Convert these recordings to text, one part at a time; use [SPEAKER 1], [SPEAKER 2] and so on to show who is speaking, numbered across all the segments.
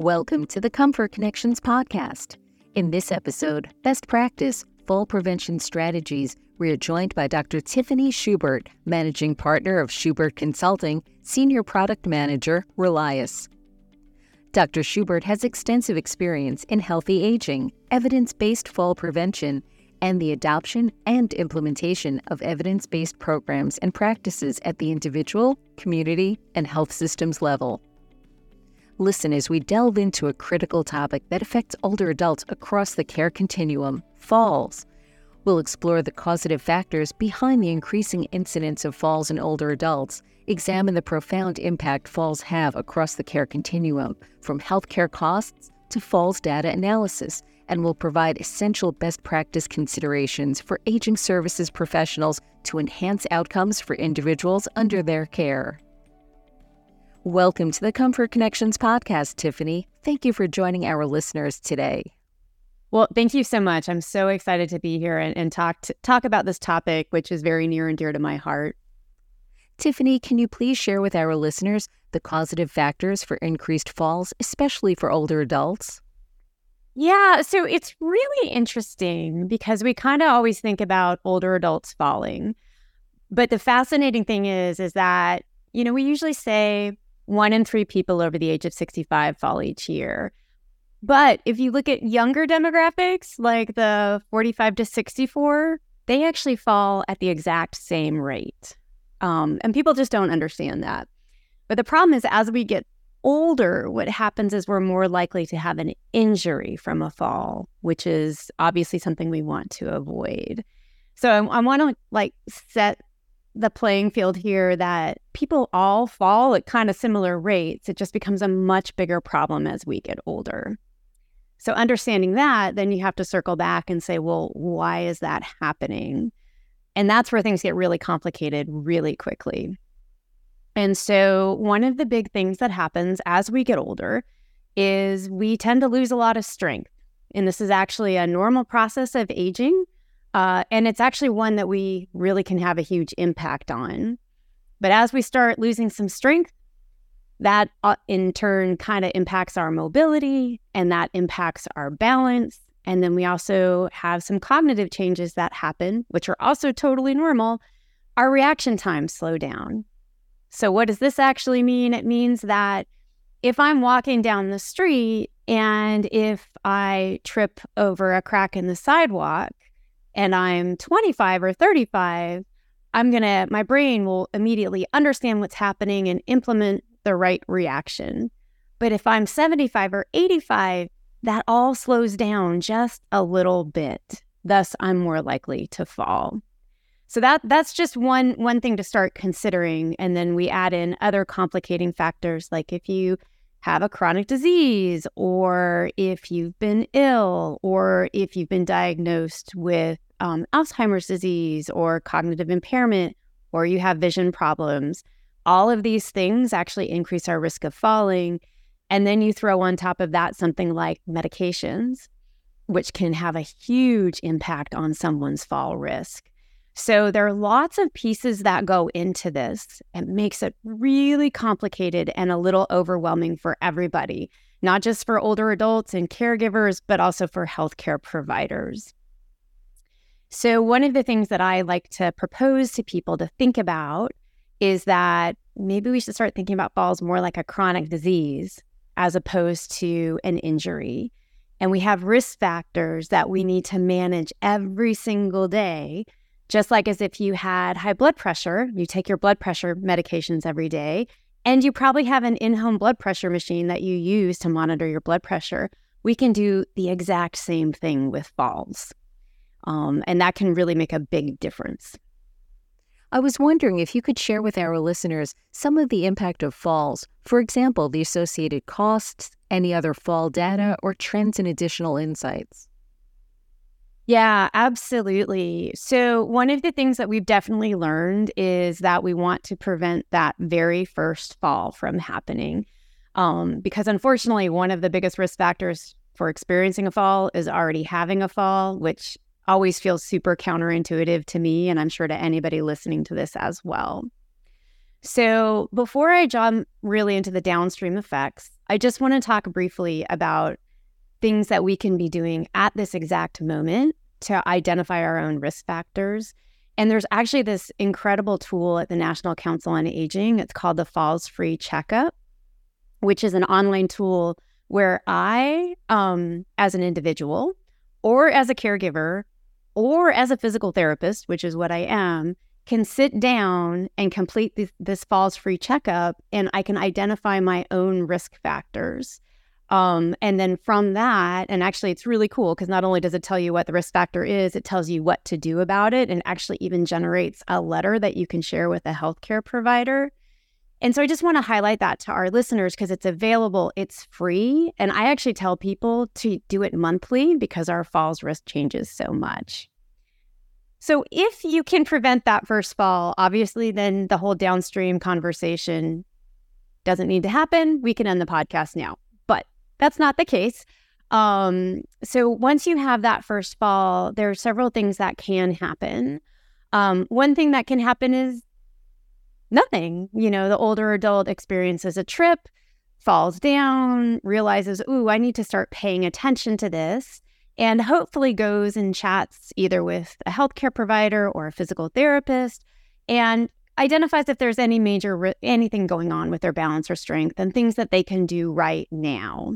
[SPEAKER 1] Welcome to the ComForConnections podcast. In this episode, Best Practice Fall Prevention Strategies, we are joined by Dr. Tiffany Shubert, Managing Partner of Shubert Consulting, Senior Product Manager, Relias. Dr. Shubert has extensive experience in healthy aging, evidence based fall prevention, and the adoption and implementation of evidence based programs and practices at the individual, community, and health systems level. Listen as we delve into a critical topic that affects older adults across the care continuum falls. We'll explore the causative factors behind the increasing incidence of falls in older adults, examine the profound impact falls have across the care continuum, from healthcare costs to falls data analysis, and will provide essential best practice considerations for aging services professionals to enhance outcomes for individuals under their care. Welcome to the ComForConnections podcast, Tiffany. Thank you for joining our listeners today.
[SPEAKER 2] Well, thank you so much. I'm so excited to be here and, and talk to, talk about this topic, which is very near and dear to my heart.
[SPEAKER 1] Tiffany, can you please share with our listeners the causative factors for increased falls, especially for older adults?
[SPEAKER 2] Yeah, so it's really interesting because we kind of always think about older adults falling. But the fascinating thing is is that, you know, we usually say one in three people over the age of 65 fall each year. But if you look at younger demographics, like the 45 to 64, they actually fall at the exact same rate. Um, and people just don't understand that. But the problem is, as we get older, what happens is we're more likely to have an injury from a fall, which is obviously something we want to avoid. So I, I want to like set the playing field here that people all fall at kind of similar rates. It just becomes a much bigger problem as we get older. So, understanding that, then you have to circle back and say, well, why is that happening? And that's where things get really complicated really quickly. And so, one of the big things that happens as we get older is we tend to lose a lot of strength. And this is actually a normal process of aging. Uh, and it's actually one that we really can have a huge impact on. But as we start losing some strength, that uh, in turn kind of impacts our mobility and that impacts our balance. And then we also have some cognitive changes that happen, which are also totally normal. Our reaction times slow down. So, what does this actually mean? It means that if I'm walking down the street and if I trip over a crack in the sidewalk, and I'm 25 or 35, I'm going to, my brain will immediately understand what's happening and implement the right reaction. But if I'm 75 or 85, that all slows down just a little bit. Thus, I'm more likely to fall. So that that's just one one thing to start considering and then we add in other complicating factors like if you have a chronic disease or if you've been ill or if you've been diagnosed with um, Alzheimer's disease or cognitive impairment or you have vision problems. All of these things actually increase our risk of falling. And then you throw on top of that something like medications, which can have a huge impact on someone's fall risk. So there are lots of pieces that go into this. It makes it really complicated and a little overwhelming for everybody, not just for older adults and caregivers, but also for healthcare providers. So, one of the things that I like to propose to people to think about is that maybe we should start thinking about falls more like a chronic disease as opposed to an injury. And we have risk factors that we need to manage every single day just like as if you had high blood pressure, you take your blood pressure medications every day, and you probably have an in home blood pressure machine that you use to monitor your blood pressure. We can do the exact same thing with falls. Um, and that can really make a big difference.
[SPEAKER 1] I was wondering if you could share with our listeners some of the impact of falls, for example, the associated costs, any other fall data, or trends and additional insights.
[SPEAKER 2] Yeah, absolutely. So, one of the things that we've definitely learned is that we want to prevent that very first fall from happening. Um, because unfortunately, one of the biggest risk factors for experiencing a fall is already having a fall, which always feels super counterintuitive to me. And I'm sure to anybody listening to this as well. So, before I jump really into the downstream effects, I just want to talk briefly about things that we can be doing at this exact moment to identify our own risk factors. And there's actually this incredible tool at the National Council on Aging. It's called the Falls Free Checkup, which is an online tool where I, um, as an individual or as a caregiver or as a physical therapist, which is what I am, can sit down and complete this, this falls free checkup and I can identify my own risk factors. Um, and then from that, and actually, it's really cool because not only does it tell you what the risk factor is, it tells you what to do about it and actually even generates a letter that you can share with a healthcare provider. And so I just want to highlight that to our listeners because it's available, it's free. And I actually tell people to do it monthly because our falls risk changes so much. So if you can prevent that first fall, obviously, then the whole downstream conversation doesn't need to happen. We can end the podcast now. That's not the case. Um, so once you have that first fall, there are several things that can happen. Um, one thing that can happen is nothing. You know, the older adult experiences a trip, falls down, realizes, ooh, I need to start paying attention to this and hopefully goes and chats either with a healthcare provider or a physical therapist and identifies if there's any major anything going on with their balance or strength and things that they can do right now.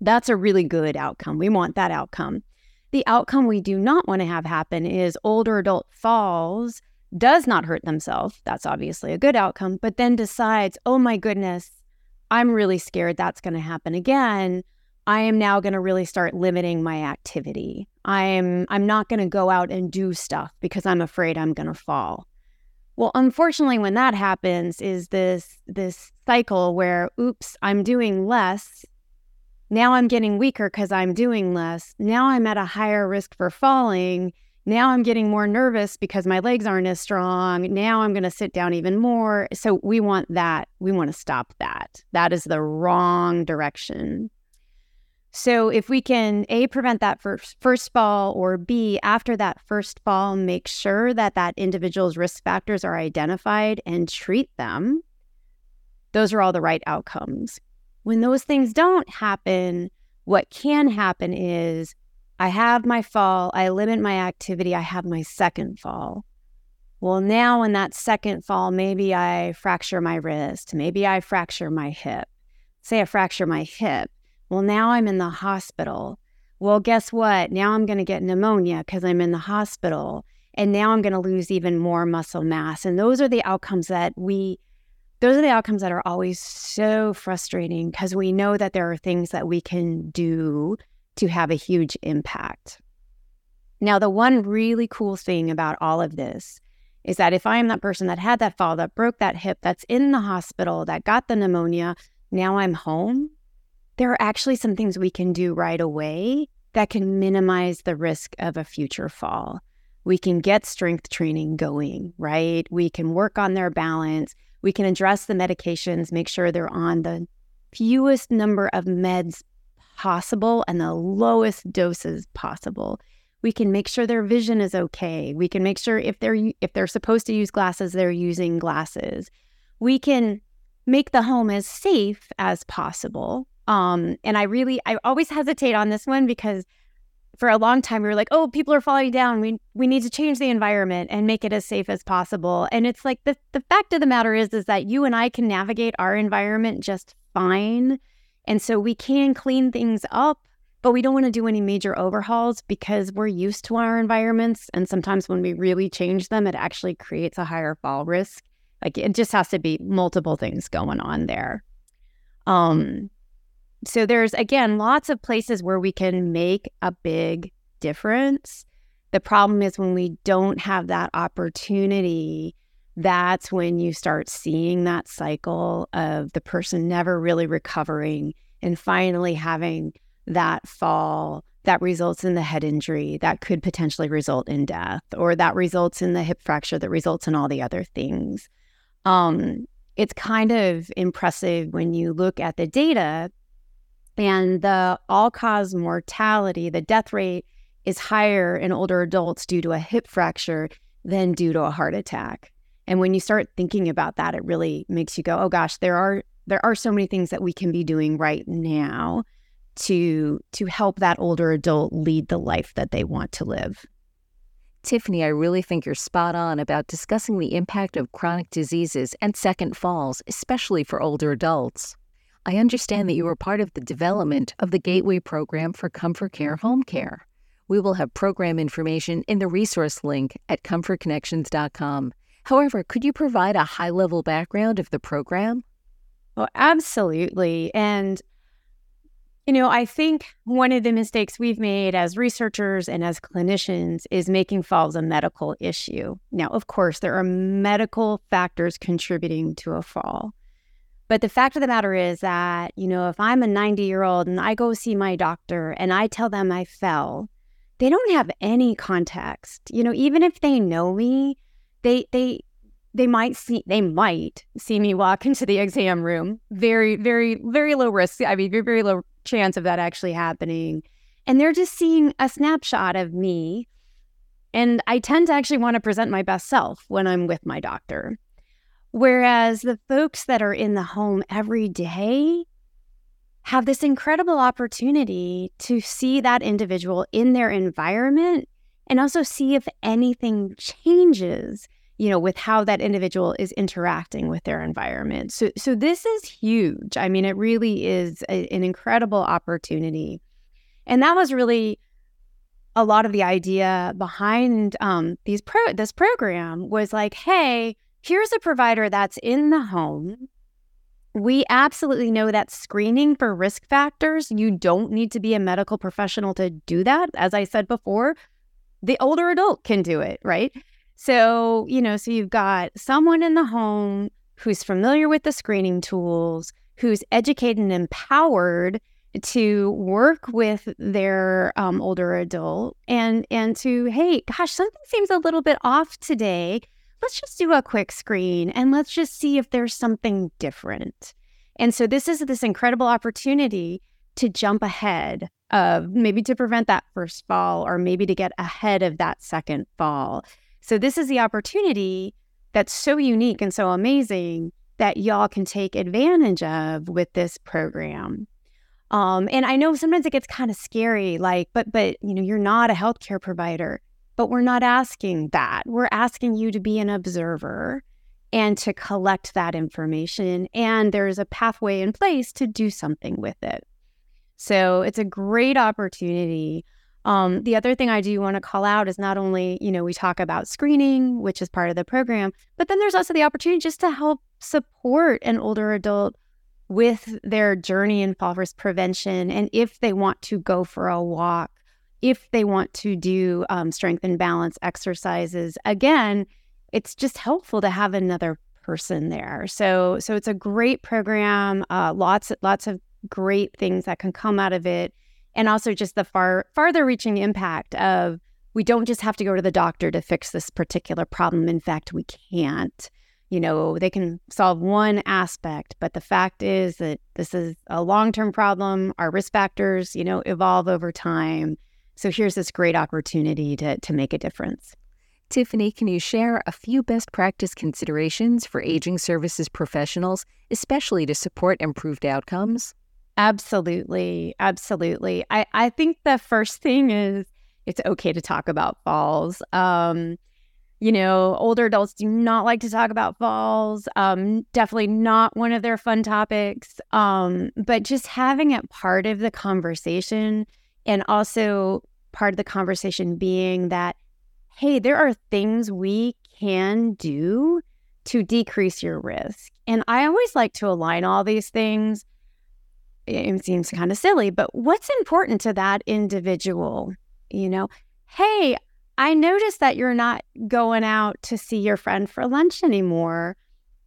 [SPEAKER 2] That's a really good outcome. We want that outcome. The outcome we do not want to have happen is older adult falls, does not hurt themselves. That's obviously a good outcome, but then decides, oh my goodness, I'm really scared that's going to happen again. I am now going to really start limiting my activity. I'm I'm not going to go out and do stuff because I'm afraid I'm going to fall. Well, unfortunately when that happens is this this cycle where oops, I'm doing less. Now I'm getting weaker cuz I'm doing less. Now I'm at a higher risk for falling. Now I'm getting more nervous because my legs aren't as strong. Now I'm going to sit down even more. So we want that. We want to stop that. That is the wrong direction. So if we can A, prevent that first, first fall, or B, after that first fall, make sure that that individual's risk factors are identified and treat them, those are all the right outcomes. When those things don't happen, what can happen is I have my fall, I limit my activity, I have my second fall. Well, now in that second fall, maybe I fracture my wrist, maybe I fracture my hip. Say I fracture my hip well, now I'm in the hospital. Well, guess what? Now I'm going to get pneumonia because I'm in the hospital. And now I'm going to lose even more muscle mass. And those are the outcomes that we, those are the outcomes that are always so frustrating because we know that there are things that we can do to have a huge impact. Now, the one really cool thing about all of this is that if I am that person that had that fall, that broke that hip, that's in the hospital, that got the pneumonia, now I'm home there are actually some things we can do right away that can minimize the risk of a future fall. We can get strength training going, right? We can work on their balance. We can address the medications, make sure they're on the fewest number of meds possible and the lowest doses possible. We can make sure their vision is okay. We can make sure if they're if they're supposed to use glasses, they're using glasses. We can make the home as safe as possible um, and I really, I always hesitate on this one because for a long time we were like, oh, people are falling down. We we need to change the environment and make it as safe as possible. And it's like the the fact of the matter is is that you and I can navigate our environment just fine. And so we can clean things up, but we don't want to do any major overhauls because we're used to our environments. And sometimes when we really change them, it actually creates a higher fall risk. Like it just has to be multiple things going on there. Um, so there's again lots of places where we can make a big difference. The problem is when we don't have that opportunity, that's when you start seeing that cycle of the person never really recovering and finally having that fall that results in the head injury that could potentially result in death or that results in the hip fracture that results in all the other things. Um, it's kind of impressive when you look at the data and the all cause mortality, the death rate is higher in older adults due to a hip fracture than due to a heart attack. And when you start thinking about that, it really makes you go, oh gosh, there are there are so many things that we can be doing right now to to help that older adult lead the life that they want to live.
[SPEAKER 1] Tiffany, I really think you're spot on about discussing the impact of chronic diseases and second falls, especially for older adults. I understand that you were part of the development of the Gaitway program for ComForCare Home Care. We will have program information in the resource link at comforconnections.com. However, could you provide a high level background of the program?
[SPEAKER 2] Well, absolutely. And, you know, I think one of the mistakes we've made as researchers and as clinicians is making falls a medical issue. Now, of course, there are medical factors contributing to a fall. But the fact of the matter is that, you know, if I'm a 90 year old and I go see my doctor and I tell them I fell, they don't have any context. You know, even if they know me, they they they might see they might see me walk into the exam room. Very, very, very low risk. I mean, very, very low chance of that actually happening. And they're just seeing a snapshot of me. And I tend to actually want to present my best self when I'm with my doctor. Whereas the folks that are in the home every day have this incredible opportunity to see that individual in their environment and also see if anything changes you know, with how that individual is interacting with their environment. So, so this is huge. I mean, it really is a, an incredible opportunity, and that was really a lot of the idea behind um, these pro this program was like, hey, here's a provider that's in the home. We absolutely know that screening for risk factors, you don't need to be a medical professional to do that. As I said before, the older adult can do it, right? So, you know, so you've got someone in the home who's familiar with the screening tools, who's educated and empowered to work with their um, older adult and and to hey gosh something seems a little bit off today let's just do a quick screen and let's just see if there's something different. And so this is this incredible opportunity to jump ahead of maybe to prevent that first fall or maybe to get ahead of that second fall. So this is the opportunity that's so unique and so amazing that y'all can take advantage of with this program. Um, and I know sometimes it gets kind of scary, like, but but you know, you're not a healthcare provider, but we're not asking that. We're asking you to be an observer and to collect that information. And there's a pathway in place to do something with it. So it's a great opportunity um, the other thing I do want to call out is not only, you know, we talk about screening, which is part of the program, but then there's also the opportunity just to help support an older adult with their journey in fall risk prevention. And if they want to go for a walk, if they want to do um, strength and balance exercises, again, it's just helpful to have another person there. So, so it's a great program. Uh, lots, lots of great things that can come out of it and also just the far farther reaching impact of we don't just have to go to the doctor to fix this particular problem in fact we can't you know they can solve one aspect but the fact is that this is a long-term problem our risk factors you know evolve over time so here's this great opportunity to to make a difference
[SPEAKER 1] Tiffany, can you share a few best practice considerations for aging services professionals, especially to support improved outcomes?
[SPEAKER 2] Absolutely. Absolutely. I, I think the first thing is it's okay to talk about falls. Um, you know, older adults do not like to talk about falls. Um, definitely not one of their fun topics. Um, but just having it part of the conversation and also part of the conversation being that, hey, there are things we can do to decrease your risk. And I always like to align all these things it seems kind of silly, but what's important to that individual? You know, hey, I noticed that you're not going out to see your friend for lunch anymore.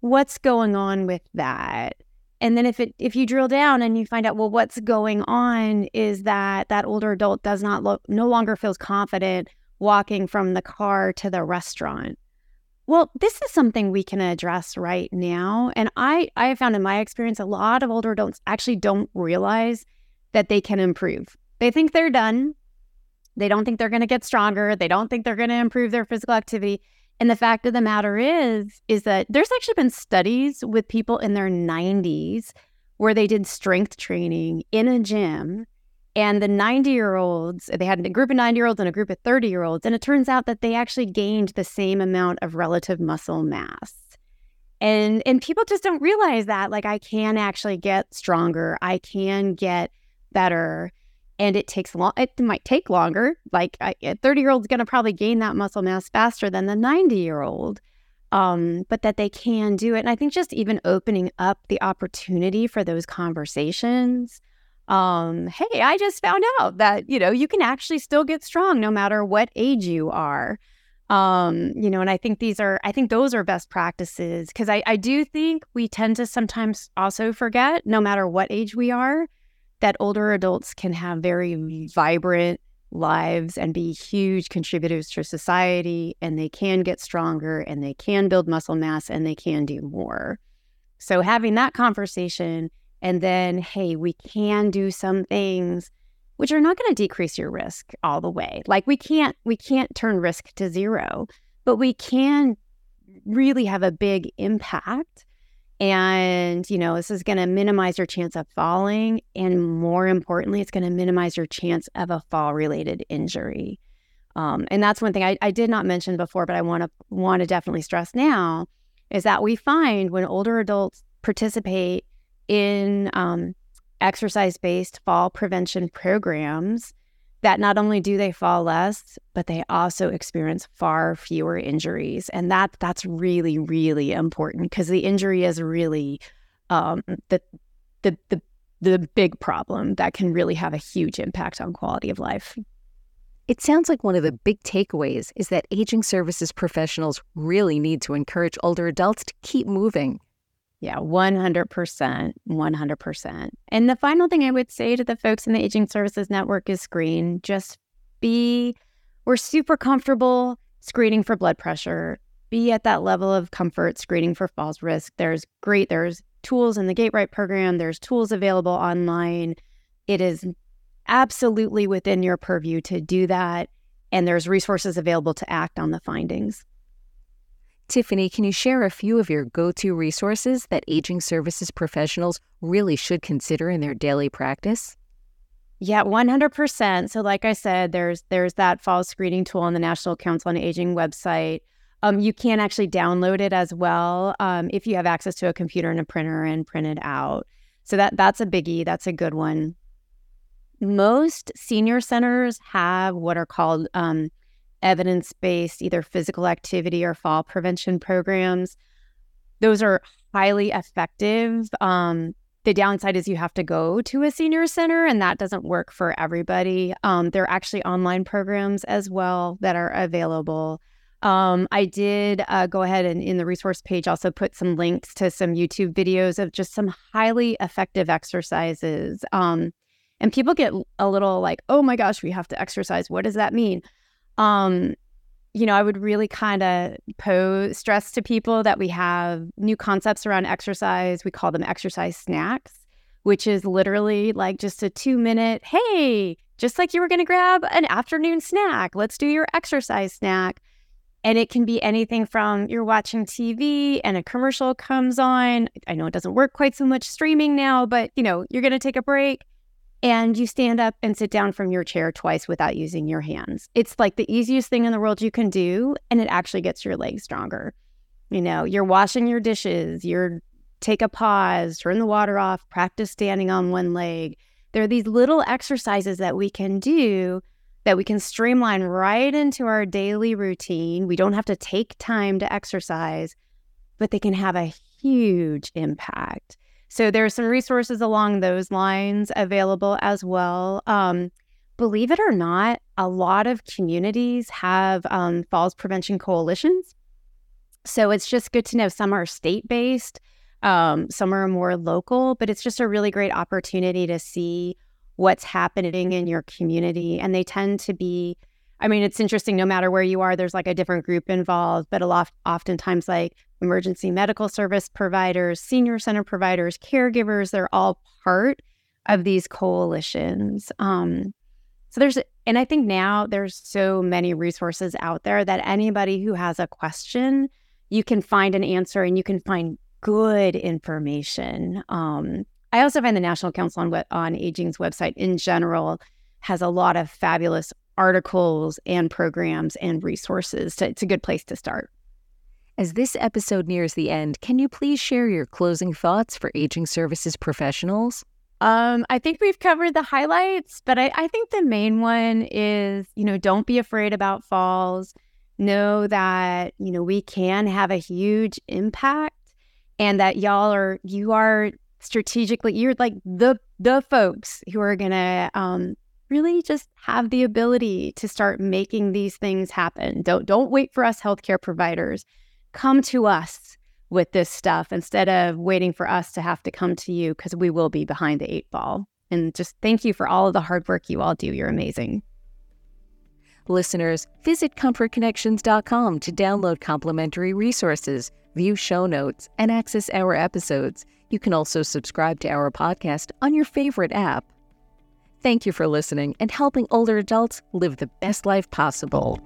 [SPEAKER 2] What's going on with that? And then if it if you drill down and you find out well what's going on is that that older adult does not look no longer feels confident walking from the car to the restaurant well, this is something we can address right now. And I, I have found in my experience, a lot of older adults actually don't realize that they can improve. They think they're done. They don't think they're going to get stronger. They don't think they're going to improve their physical activity. And the fact of the matter is, is that there's actually been studies with people in their 90s where they did strength training in a gym. And the 90 year olds, they had a group of 90 year olds and a group of 30 year olds. And it turns out that they actually gained the same amount of relative muscle mass. And and people just don't realize that like I can actually get stronger. I can get better and it takes long it might take longer like a 30 year old's going to probably gain that muscle mass faster than the 90 year old um, but that they can do it. And i think just even opening up the opportunity for those conversations um, hey i just found out that you know you can actually still get strong no matter what age you are. Um, you know and i think these are i think those are best practices because I, I do think we tend to sometimes also forget no matter what age we are that older adults can have very vibrant lives and be huge contributors to society and they can get stronger and they can build muscle mass and they can do more. So having that conversation and then hey, we can do some things which are not going to decrease your risk all the way. Like we can't we can't turn risk to zero, but we can really have a big impact and, you know, this is going to minimize your chance of falling. And more importantly, it's going to minimize your chance of a fall related injury. Um, and that's one thing I, I did not mention before, but I want to want to definitely stress now is that we find when older adults participate in um, exercise based fall prevention programs, that not only do they fall less, but they also experience far fewer injuries. And that that's really, really important because the injury is really um, the, the the the big problem that can really have a huge impact on quality of life.
[SPEAKER 1] It sounds like one of the big takeaways is that aging services professionals really need to encourage older adults to keep moving
[SPEAKER 2] yeah, 100%. 100%. And the final thing I would say to the folks in the Aging Services Network is screen. Just be, we're super comfortable screening for blood pressure. Be at that level of comfort screening for falls risk. There's great, there's tools in the Gaitway program, there's tools available online. It is absolutely within your purview to do that. And there's resources available to act on the findings.
[SPEAKER 1] Tiffany, can you share a few of your go to resources that aging services professionals really should consider in their daily practice?
[SPEAKER 2] Yeah, 100%. So like I said, there's there's that fall screening tool on the National Council on Aging website. Um, you can actually download it as well um, if you have access to a computer and a printer and print it out. So that that's a biggie. That's a good one. Most senior centers have what are called um, evidence based, either physical activity or fall prevention programs. Those are highly effective. Um, the downside is you have to go to a senior center, and that doesn't work for everybody. Um, there are actually online programs as well that are available. Um, I did uh, go ahead and in the resource page also put some links to some YouTube videos of just some highly effective exercises. Um, and people get a little like, oh my gosh, we have to exercise. What does that mean? Um, you know, I would really kind of pose stress to people that we have new concepts around exercise. We call them exercise snacks, which is literally like just a two minute, hey, just like you were going to grab an afternoon snack, let's do your exercise snack. And it can be anything from you're watching TV and a commercial comes on. I know it doesn't work quite so much streaming now, but you know, you're going to take a break and you stand up and sit down from your chair twice without using your hands. It's like the easiest thing in the world you can do, and it actually gets your legs stronger. You know, you're washing your dishes, you're take a pause, turn the water off, practice standing on one leg. There are these little exercises that we can do that we can streamline right into our daily routine. We don't have to take time to exercise, but they can have a huge impact. So there are some resources along those lines available as well. Um, believe it or not, a lot of communities have um, falls prevention coalitions. So it's just good to know some are state based, um, some are more local, but it's just a really great opportunity to see what's happening in your community. And they tend to be, I mean, it's interesting, no matter where you are, there's like a different group involved, but a lot, oftentimes like emergency medical service providers, senior center providers, caregivers, they're all part of these coalitions. Um, So there's, and I think now there's so many resources out there that anybody who has a question, you can find an answer and you can find good information. Um, I also find the National Council on, on Aging's website in general has a lot of fabulous articles and programs and resources. To, it's a good place to start.
[SPEAKER 1] As this episode nears the end, can you please share your closing thoughts for aging services professionals?
[SPEAKER 2] Um, I think we've covered the highlights, but I, I think the main one is, you know, don't be afraid about falls. Know that, you know, we can have a huge impact and that y'all are, you are strategically, you're like the, the folks who are to, um, really just have the ability to start making these things happen. Don't, don't wait for us healthcare providers. Come to us with this stuff instead of waiting for us to have to come to you because we will be behind the eight ball. And just thank you for all of the hard work you all do. You're amazing.
[SPEAKER 1] Listeners, visit comforconnections.com to download complimentary resources, view show notes, and access our episodes. You can also subscribe to our podcast on your favorite app. Thank you for listening and helping older adults live the best life possible.